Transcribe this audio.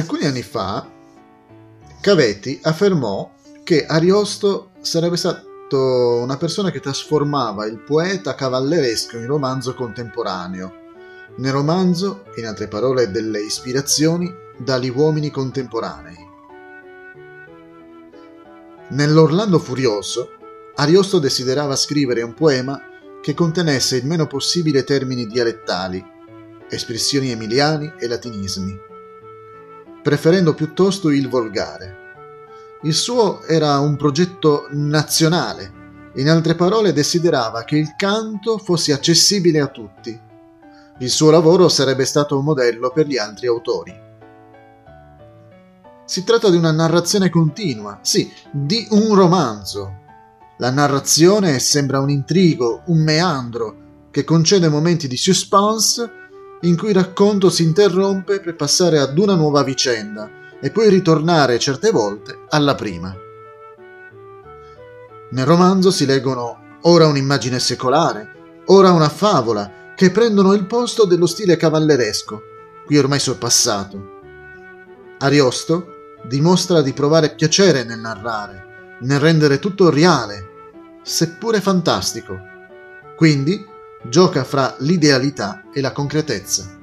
Alcuni anni fa Cavetti affermò che Ariosto sarebbe stato una persona che trasformava il poeta cavalleresco in romanzo contemporaneo. Nel romanzo, in altre parole, delle ispirazioni dagli uomini contemporanei. Nell'Orlando Furioso, Ariosto desiderava scrivere un poema che contenesse il meno possibile termini dialettali, espressioni emiliani e latinismi, preferendo piuttosto il volgare. Il suo era un progetto nazionale, in altre parole desiderava che il canto fosse accessibile a tutti. Il suo lavoro sarebbe stato un modello per gli altri autori. Si tratta di una narrazione continua, sì, di un romanzo, la narrazione sembra un intrigo, un meandro, che concede momenti di suspense in cui il racconto si interrompe per passare ad una nuova vicenda e poi ritornare certe volte alla prima. Nel romanzo si leggono ora un'immagine secolare, ora una favola, che prendono il posto dello stile cavalleresco, qui ormai sorpassato. Ariosto dimostra di provare piacere nel narrare, nel rendere tutto reale, seppure fantastico. Quindi gioca fra l'idealità e la concretezza.